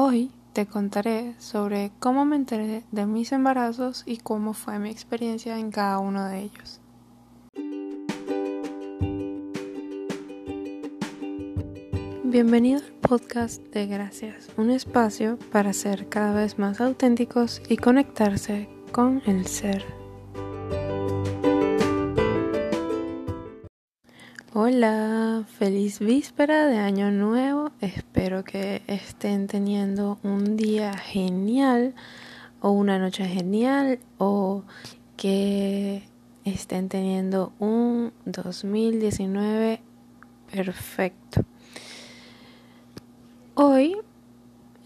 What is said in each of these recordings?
Hoy te contaré sobre cómo me enteré de mis embarazos y cómo fue mi experiencia en cada uno de ellos. Bienvenido al podcast de Gracias, un espacio para ser cada vez más auténticos y conectarse con el ser. Hola, feliz víspera de año nuevo. Espero que estén teniendo un día genial o una noche genial o que estén teniendo un 2019 perfecto. Hoy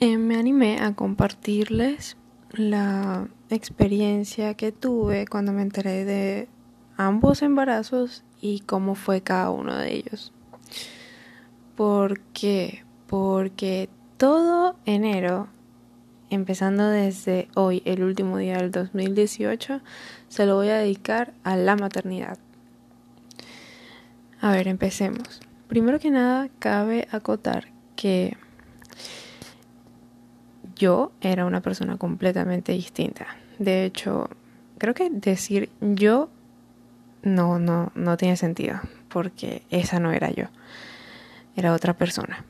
eh, me animé a compartirles la experiencia que tuve cuando me enteré de ambos embarazos y cómo fue cada uno de ellos. ¿Por qué? Porque todo enero, empezando desde hoy, el último día del 2018, se lo voy a dedicar a la maternidad. A ver, empecemos. Primero que nada, cabe acotar que yo era una persona completamente distinta. De hecho, creo que decir yo no, no, no tiene sentido, porque esa no era yo, era otra persona.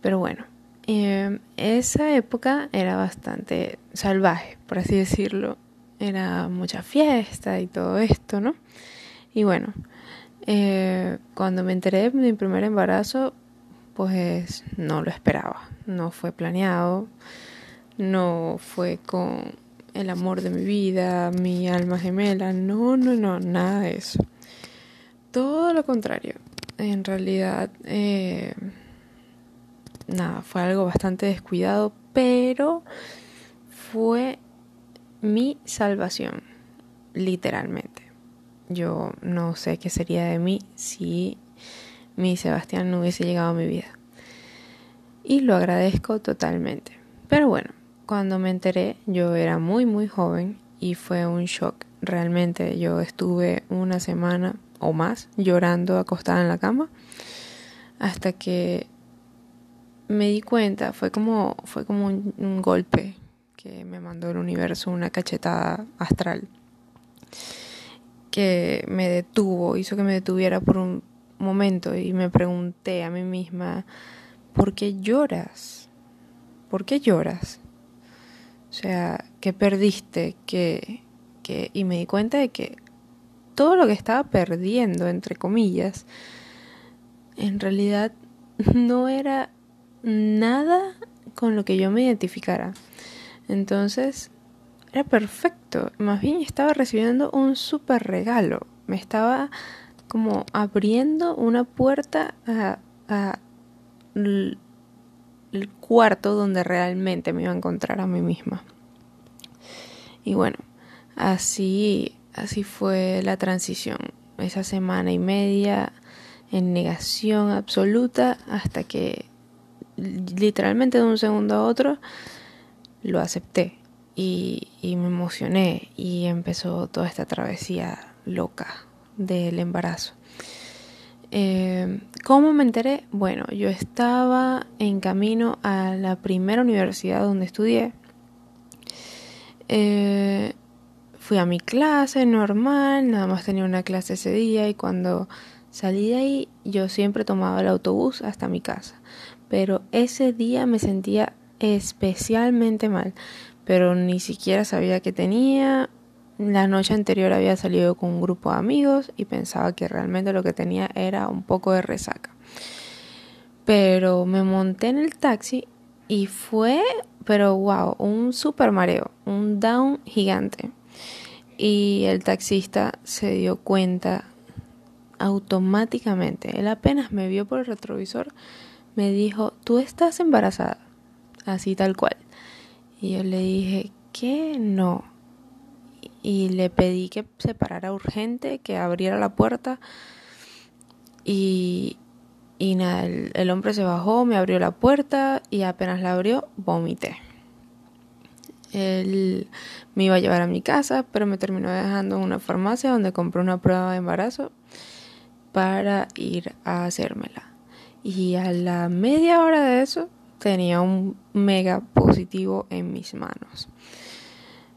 Pero bueno, eh, esa época era bastante salvaje, por así decirlo. Era mucha fiesta y todo esto, ¿no? Y bueno, eh, cuando me enteré de mi primer embarazo, pues no lo esperaba, no fue planeado no fue con el amor de mi vida, mi alma gemela, no, no, no, nada de eso. Todo lo contrario, en realidad, eh, nada, fue algo bastante descuidado, pero fue mi salvación, literalmente. Yo no sé qué sería de mí si mi Sebastián no hubiese llegado a mi vida. Y lo agradezco totalmente. Pero bueno, cuando me enteré, yo era muy, muy joven y fue un shock. Realmente yo estuve una semana o más llorando acostada en la cama hasta que me di cuenta, fue como, fue como un, un golpe que me mandó el universo, una cachetada astral que me detuvo, hizo que me detuviera por un momento y me pregunté a mí misma, ¿por qué lloras? ¿Por qué lloras? O sea, que perdiste, que, que, y me di cuenta de que todo lo que estaba perdiendo, entre comillas, en realidad no era nada con lo que yo me identificara. Entonces, era perfecto. Más bien estaba recibiendo un súper regalo. Me estaba como abriendo una puerta a, a el cuarto donde realmente me iba a encontrar a mí misma. Y bueno, así, así fue la transición. Esa semana y media en negación absoluta hasta que literalmente de un segundo a otro lo acepté y, y me emocioné y empezó toda esta travesía loca del embarazo. Eh, ¿Cómo me enteré? Bueno, yo estaba en camino a la primera universidad donde estudié. Eh, fui a mi clase normal, nada más tenía una clase ese día y cuando salí de ahí yo siempre tomaba el autobús hasta mi casa. Pero ese día me sentía especialmente mal, pero ni siquiera sabía que tenía, la noche anterior había salido con un grupo de amigos y pensaba que realmente lo que tenía era un poco de resaca. Pero me monté en el taxi y fue, pero wow, un super mareo, un down gigante. Y el taxista se dio cuenta automáticamente. Él apenas me vio por el retrovisor, me dijo, tú estás embarazada, así tal cual. Y yo le dije, ¿qué? No y le pedí que se parara urgente, que abriera la puerta y, y nada, el, hombre se bajó, me abrió la puerta y apenas la abrió, vomité. Él me iba a llevar a mi casa, pero me terminó dejando en una farmacia donde compré una prueba de embarazo para ir a hacérmela. Y a la media hora de eso, tenía un mega positivo en mis manos.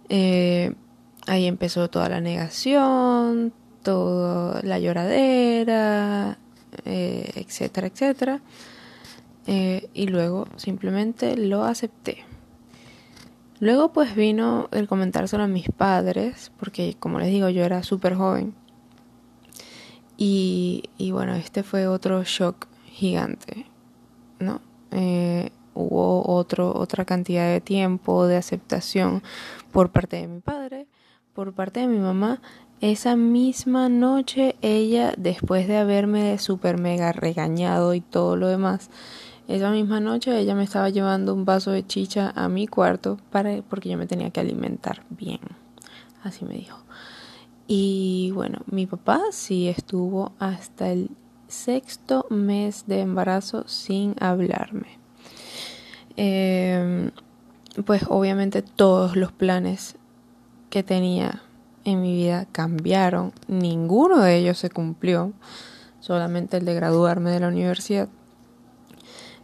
Eh, ahí empezó toda la negación, toda la lloradera, eh, etcétera, etcétera. Eh, y luego simplemente lo acepté. Luego pues vino el comentárselo a mis padres, porque como les digo yo era súper joven. Y, bueno, este fue otro shock gigante, ¿no? Eh, hubo otro, otra cantidad de tiempo de aceptación por parte de mi padre, por parte de mi mamá. Esa misma noche ella, después de haberme super mega regañado y todo lo demás, esa misma noche ella me estaba llevando un vaso de chicha a mi cuarto para, porque yo me tenía que alimentar bien. Así me dijo. Y bueno, mi papá sí estuvo hasta el sexto mes de embarazo sin hablarme. Em, pues obviamente todos los planes que tenía en mi vida cambiaron. Ninguno de ellos se cumplió. Solamente el de graduarme de la universidad.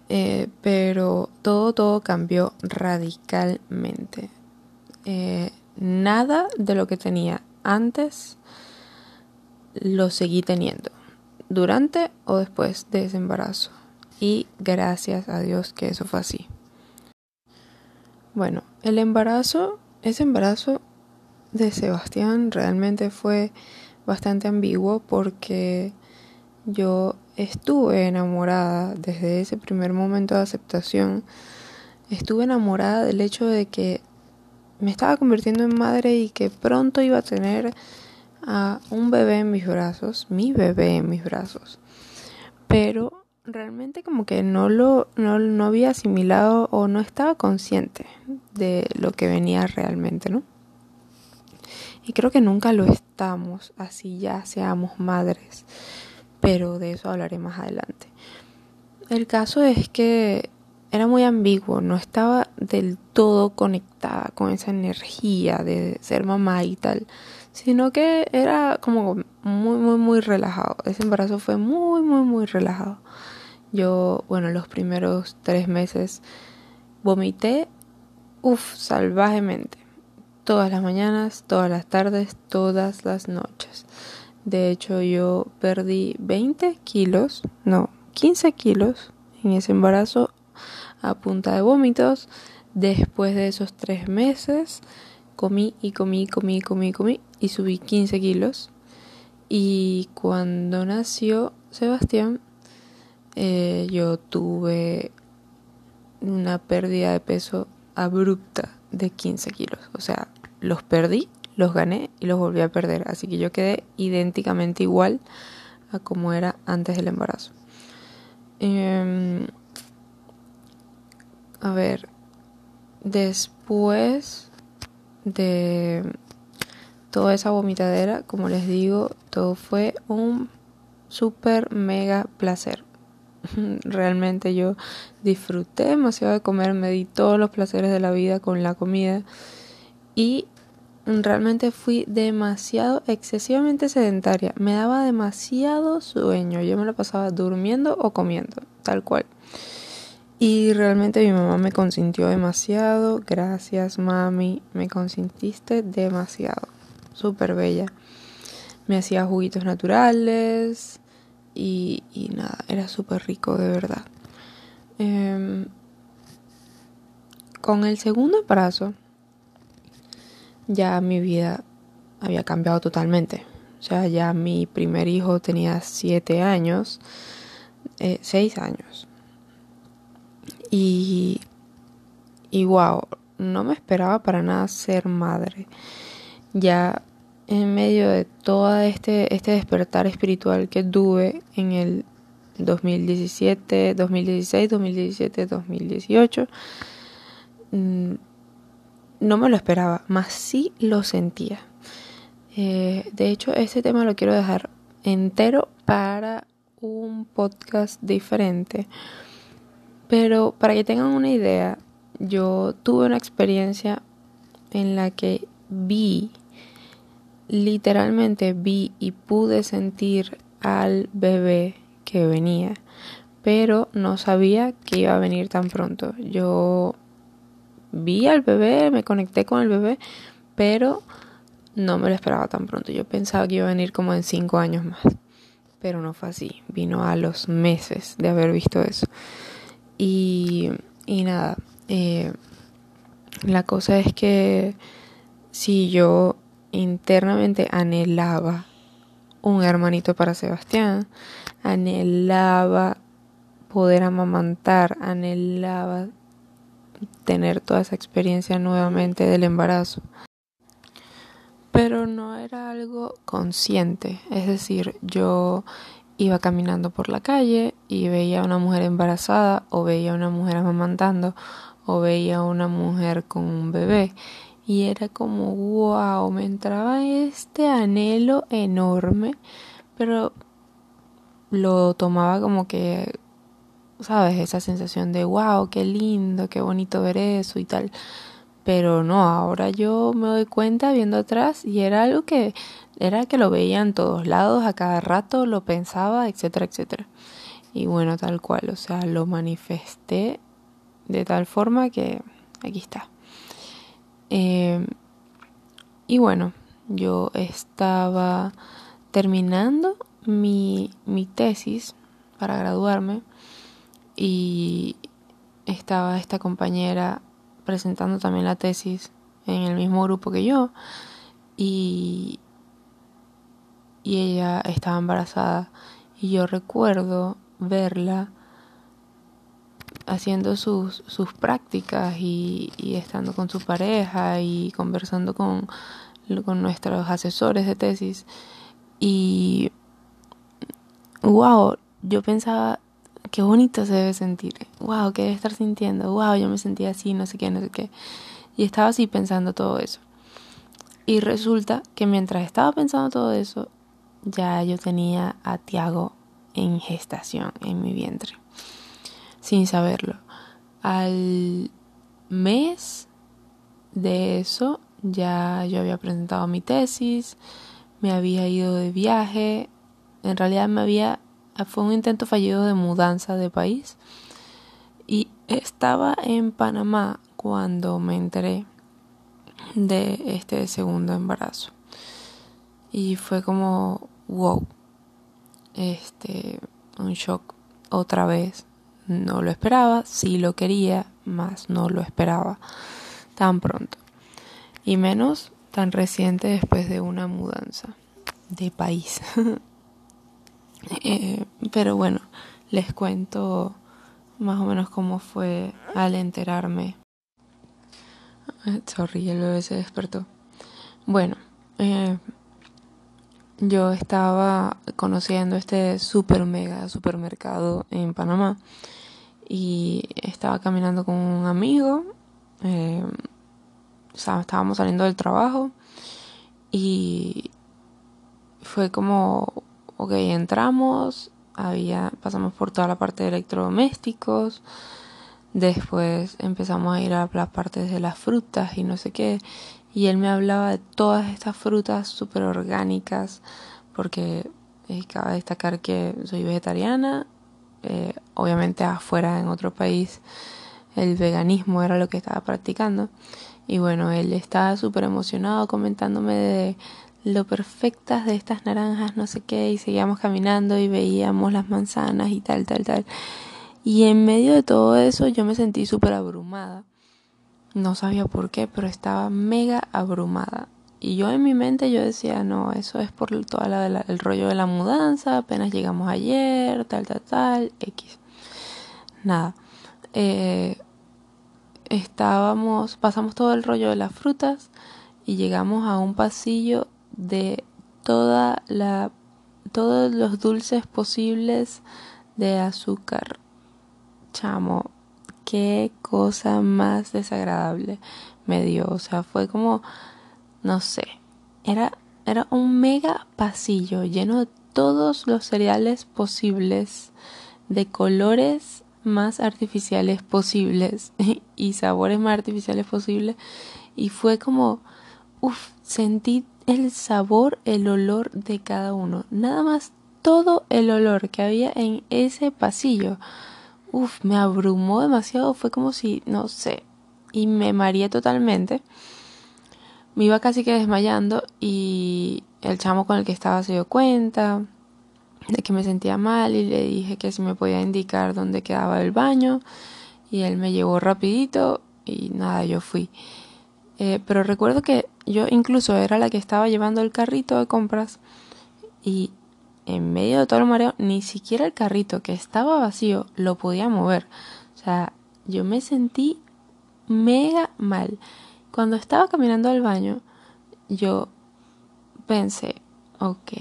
Eh, pero todo, todo cambió radicalmente. Eh, nada de lo que tenía antes lo seguí teniendo, durante o después de ese embarazo. Y gracias a Dios que eso fue así. Bueno, el embarazo, ese embarazo de Sebastián realmente fue bastante ambiguo porque yo estuve enamorada desde ese primer momento de aceptación. Estuve enamorada del hecho de que me estaba convirtiendo en madre y que pronto iba a tener a un bebé en mis brazos, mi bebé en mis brazos. Pero realmente como que no lo no, no había asimilado o no estaba consciente de lo que venía realmente, ¿no? Y creo que nunca lo estamos, así ya seamos madres pero de eso hablaré más adelante. El caso es que era muy ambiguo, no estaba del todo conectada con esa energía de ser mamá y tal, sino que era como muy, muy, muy relajado. Ese embarazo fue muy, muy, muy relajado. Yo, bueno, los primeros tres meses vomité, uff, salvajemente. Todas las mañanas, todas las tardes, todas las noches. De hecho, yo perdí 20 kilos, no, 15 kilos en ese embarazo a punta de vómitos. Después de esos tres meses, comí y comí, comí, comí, comí y subí 15 kilos. Y cuando nació Sebastián, eh, yo tuve una pérdida de peso abrupta de 15 kilos. O sea, los perdí los gané y los volví a perder. Así que yo quedé idénticamente igual a como era antes del embarazo. Em, a ver, después de toda esa vomitadera, como les digo, todo fue un súper mega placer. Realmente yo disfruté demasiado de comer, me di todos los placeres de la vida con la comida y realmente fui demasiado, excesivamente sedentaria. Me daba demasiado sueño. Yo me lo pasaba durmiendo o comiendo, tal cual. Y realmente mi mamá me consintió demasiado. Gracias, mami. Me consintiste demasiado. Súper bella. Me hacía juguitos naturales. Y, nada, era súper rico, de verdad. Em, con el segundo embarazo ya mi vida había cambiado totalmente. O sea, ya mi primer hijo tenía siete años, eh, seis años. Y, y wow, no me esperaba para nada ser madre. Ya en medio de todo este, este despertar espiritual que tuve en el 2017, 2016, 2017, 2018, no me lo esperaba, más sí lo sentía. Eh, de hecho, este tema lo quiero dejar entero para un podcast diferente. Pero para que tengan una idea, yo tuve una experiencia en la que vi, literalmente vi y pude sentir al bebé que venía pero no sabía que iba a venir tan pronto. Yo vi al bebé, me conecté con el bebé, pero no me lo esperaba tan pronto. Yo pensaba que iba a venir como en cinco años más, pero no fue así. Vino a los meses de haber visto eso. Y, y nada, eh, la cosa es que si yo internamente anhelaba un hermanito para Sebastián, anhelaba poder amamantar, anhelaba tener toda esa experiencia nuevamente del embarazo. Pero no era algo consciente, es decir, yo iba caminando por la calle y veía a una mujer embarazada o veía a una mujer amamantando o veía a una mujer con un bebé y era como wow, me entraba este anhelo enorme, pero lo tomaba como que sabes, esa sensación de wow, qué lindo, qué bonito ver eso y tal. Pero no, ahora yo me doy cuenta viendo atrás y era algo que era que lo veía en todos lados, a cada rato lo pensaba, etcétera, etcétera. Y bueno, tal cual, o sea, lo manifesté de tal forma que aquí está. Eh, y bueno, yo estaba terminando mi, mi tesis para graduarme y estaba esta compañera presentando también la tesis en el mismo grupo que yo y, y ella estaba embarazada. Y yo recuerdo verla haciendo sus, sus prácticas y, y, estando con su pareja y conversando con, con nuestros asesores de tesis. Y wow, yo pensaba qué bonito se debe sentir, wow, qué debe estar sintiendo, wow, yo me sentía así, no sé qué, no sé qué. Y estaba así pensando todo eso. Y resulta que mientras estaba pensando todo eso, ya yo tenía a Tiago en gestación en mi vientre, sin saberlo. Al mes de eso, ya yo había presentado mi tesis, me había ido de viaje, en realidad me había fue un intento fallido de mudanza de país. Y estaba en Panamá cuando me enteré de este segundo embarazo. Y fue como wow. Este un shock otra vez. No lo esperaba sí lo quería más no lo esperaba tan pronto. Y menos tan reciente después de una mudanza de país Eh, pero bueno, les cuento más o menos cómo fue al enterarme. Ah, sorry, el bebé se despertó. Bueno, eh, yo estaba conociendo este super mega supermercado en Panamá y estaba caminando con un amigo. Eh, estábamos saliendo del trabajo y fue como ok, entramos, había, pasamos por toda la parte de electrodomésticos, después empezamos a ir a las partes de las frutas y no sé qué, y él me hablaba de todas estas frutas súper orgánicas, porque eh, cabe destacar que soy vegetariana, eh, obviamente afuera en otro país el veganismo era lo que estaba practicando, y bueno, él estaba súper emocionado comentándome de lo perfectas de estas naranjas, no sé qué, y seguíamos caminando y veíamos las manzanas y tal, tal, tal. Y en medio de todo eso yo me sentí súper abrumada. No sabía por qué, pero estaba mega abrumada. Y yo en mi mente yo decía, no, eso es por todo el rollo de la mudanza, apenas llegamos ayer, tal, tal, tal, X. Nada. Eh, estábamos, pasamos todo el rollo de las frutas y llegamos a un pasillo de toda la todos los dulces posibles de azúcar. Chamo, qué cosa más desagradable me dio, o sea, fue como no sé, era era un mega pasillo lleno de todos los cereales posibles de colores más artificiales posibles y sabores más artificiales posibles y fue como uff, sentí el sabor, el olor de cada uno. Nada más todo el olor que había en ese pasillo, uf, me abrumó demasiado, fue como si, no sé, y me mareé totalmente. Me iba casi que desmayando y el chamo con el que estaba se dio cuenta de que me sentía mal y le dije que si me podía indicar dónde quedaba el baño y él me llevó rapidito y nada, yo fui. Eh, pero recuerdo que yo incluso era la que estaba llevando el carrito de compras y en medio de todo el mareo ni siquiera el carrito que estaba vacío lo podía mover. O sea, yo me sentí mega mal. Cuando estaba caminando al baño, yo pensé, ok,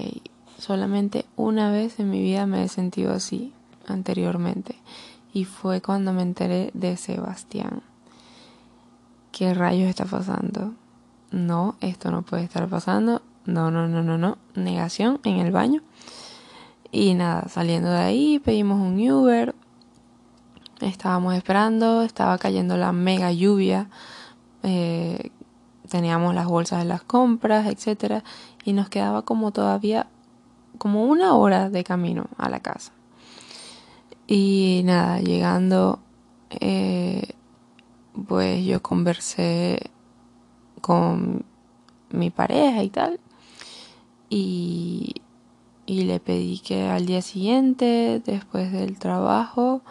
solamente una vez en mi vida me he sentido así anteriormente. Y fue cuando me enteré de Sebastián. ¿Qué rayos está pasando? No, esto no puede estar pasando. No, no, no, no, no. Negación en el baño. Y nada, saliendo de ahí pedimos un Uber. Estábamos esperando, estaba cayendo la mega lluvia. Eh, teníamos las bolsas de las compras, etcétera, y nos quedaba como todavía como una hora de camino a la casa. Y nada, llegando, eh, pues yo conversé con mi pareja y tal. Y, y le pedí que al día siguiente, después del trabajo,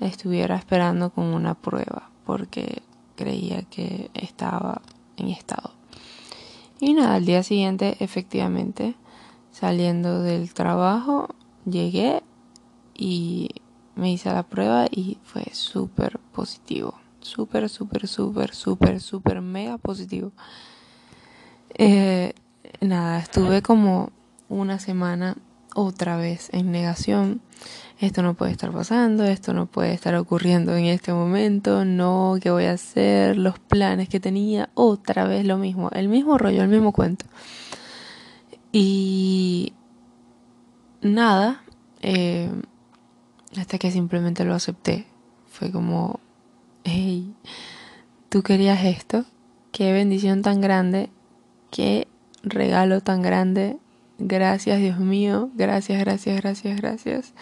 estuviera esperando con una prueba, porque creía que estaba en estado. Y nada, al día siguiente, efectivamente, saliendo del trabajo, llegué y me hice la prueba y fue súper positivo. Súper, súper, súper, súper, súper, mega positivo. Eh, nada, estuve como una semana otra vez en negación. Esto no puede estar pasando, esto no puede estar ocurriendo en este momento, no, ¿qué voy a hacer? Los planes que tenía, otra vez lo mismo, el mismo rollo, el mismo cuento. Y nada, eh, hasta que simplemente lo acepté. Fue como, hey, tú querías esto, qué bendición tan grande, qué regalo tan grande. Gracias Dios mío, gracias, gracias, gracias, gracias.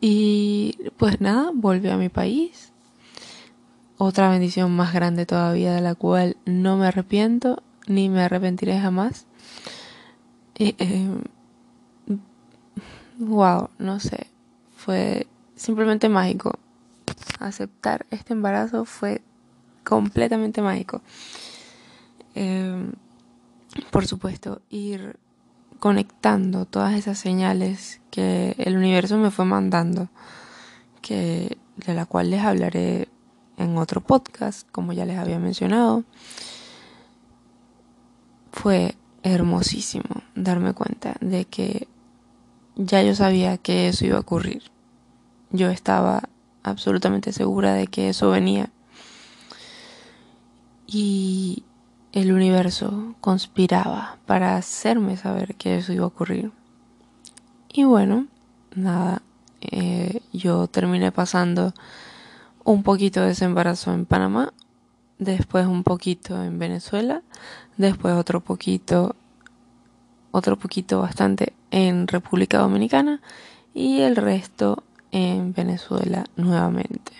Y pues nada, volví a mi país. Otra bendición más grande todavía de la cual no me arrepiento ni me arrepentiré jamás. wow, eh, no sé fue simplemente mágico. Aceptar este embarazo fue completamente mágico. Em, por supuesto, ir conectando todas esas señales que el universo me fue mandando, que de la cual les hablaré en otro podcast, como ya les había mencionado. Fue hermosísimo darme cuenta de que ya yo sabía que eso iba a ocurrir. Yo estaba absolutamente segura de que eso venía. Y el universo conspiraba para hacerme saber que eso iba a ocurrir. Y bueno, nada, eh, yo terminé pasando un poquito de ese embarazo en Panamá, después un poquito en Venezuela, después otro poquito, otro poquito bastante en República Dominicana y el resto en Venezuela nuevamente.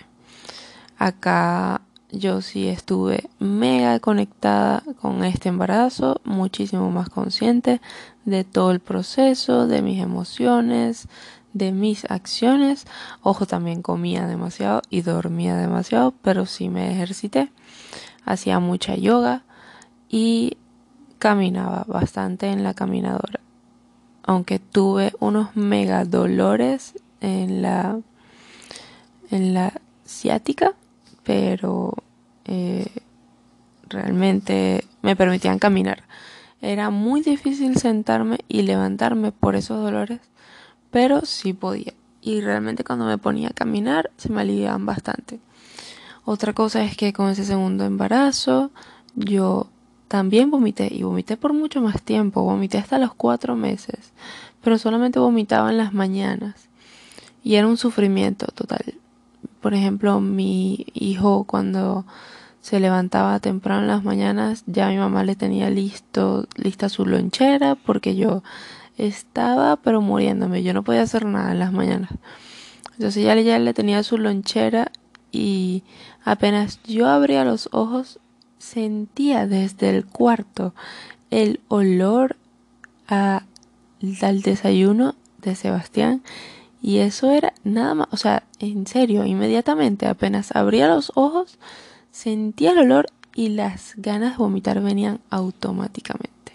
Acá yo sí estuve mega conectada con este embarazo, muchísimo más consciente de todo el proceso, de mis emociones, de mis acciones. Ojo, también comía demasiado y dormía demasiado, pero sí me ejercité. Hacía mucha yoga y caminaba bastante en la caminadora. Aunque tuve unos mega dolores en la en la ciática, pero eh, realmente me permitían caminar. Era muy difícil sentarme y levantarme por esos dolores, pero sí podía. Y realmente cuando me ponía a caminar se me aliviaban bastante. Otra cosa es que con ese segundo embarazo yo también vomité y vomité por mucho más tiempo. Vomité hasta los cuatro meses, pero solamente vomitaba en las mañanas y era un sufrimiento total. Por ejemplo, mi hijo cuando se levantaba temprano en las mañanas, ya mi mamá le tenía listo, lista su lonchera, porque yo estaba pero muriéndome, yo no podía hacer nada en las mañanas. Entonces ya, ya le tenía su lonchera y apenas yo abría los ojos sentía desde el cuarto el olor al desayuno de Sebastián y eso era nada más, o sea, en serio, inmediatamente apenas abría los ojos sentía el olor y las ganas de vomitar venían automáticamente.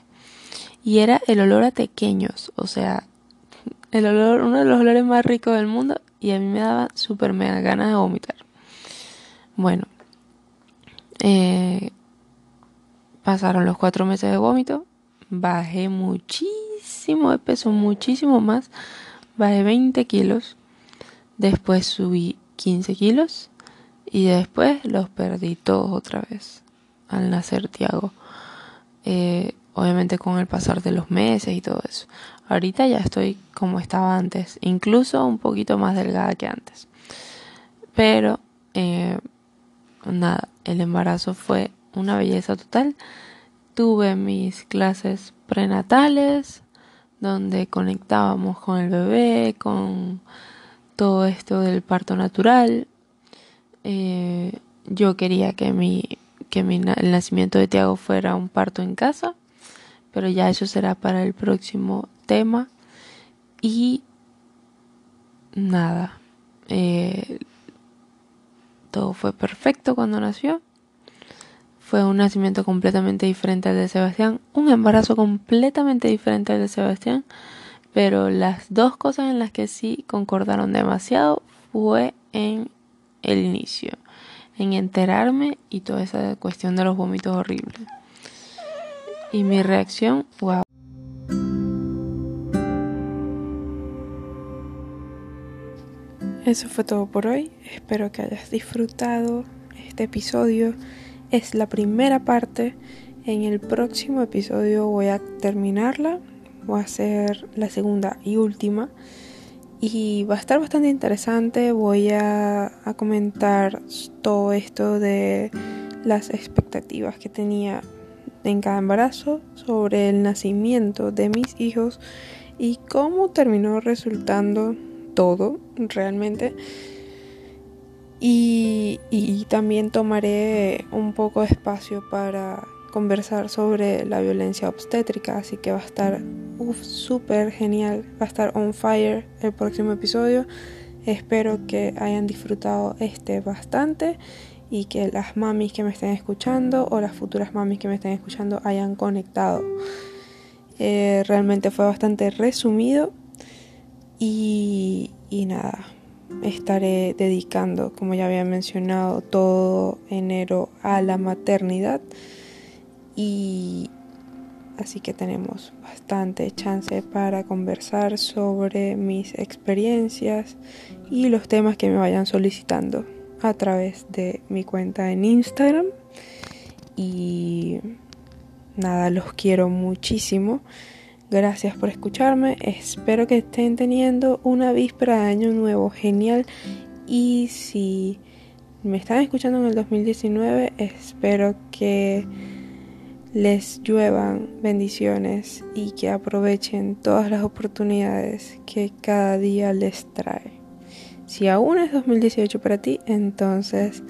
Y era el olor a tequeños, o sea, el olor, uno de los olores más ricos del mundo y a mí me daba súper mega ganas de vomitar. Bueno, eh, pasaron los cuatro meses de vómito, bajé muchísimo de peso, muchísimo más, bajé 20 kilos, después subí 15 kilos y después los perdí todos otra vez al nacer Tiago. Eh, obviamente con el pasar de los meses y todo eso. Ahorita ya estoy como estaba antes, incluso un poquito más delgada que antes. Pero eh, nada, el embarazo fue una belleza total. Tuve mis clases prenatales donde conectábamos con el bebé, con todo esto del parto natural. Eh, yo quería que mi que el nacimiento de Tiago fuera un parto en casa, pero ya eso será para el próximo tema. Y nada, eh, todo fue perfecto cuando nació. Fue un nacimiento completamente diferente al de Sebastián, un embarazo completamente diferente al de Sebastián, pero las dos cosas en las que sí concordaron demasiado fue en el inicio en enterarme y toda esa cuestión de los vómitos horribles. Y mi reacción, wow. Eso fue todo por hoy. Espero que hayas disfrutado este episodio. Es la primera parte. En el próximo episodio voy a terminarla. Voy a hacer la segunda y última y va a estar bastante interesante. Voy a, comentar todo esto de las expectativas que tenía en cada embarazo, sobre el nacimiento de mis hijos y cómo terminó resultando todo realmente. Y, también tomaré un poco de espacio para conversar sobre la violencia obstétrica, así que va a estar súper genial, va a estar on fire el próximo episodio. Espero que hayan disfrutado este bastante y que las mamis que me estén escuchando o las futuras mamis que me estén escuchando hayan conectado. Eh, realmente fue bastante resumido y nada, estaré dedicando, como ya había mencionado, todo enero a la maternidad y así que tenemos bastante chance para conversar sobre mis experiencias y los temas que me vayan solicitando a través de mi cuenta en Instagram y nada, los quiero muchísimo. Gracias por escucharme. Espero que estén teniendo una víspera de año nuevo genial y si me están escuchando en el 2019, espero que les lluevan bendiciones y que aprovechen todas las oportunidades que cada día les trae. Si aún es 2018 para ti, entonces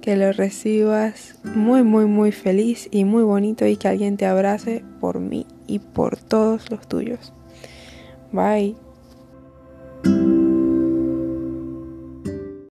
que lo recibas muy, muy, muy feliz y muy bonito y que alguien te abrace por mí y por todos los tuyos. Bye.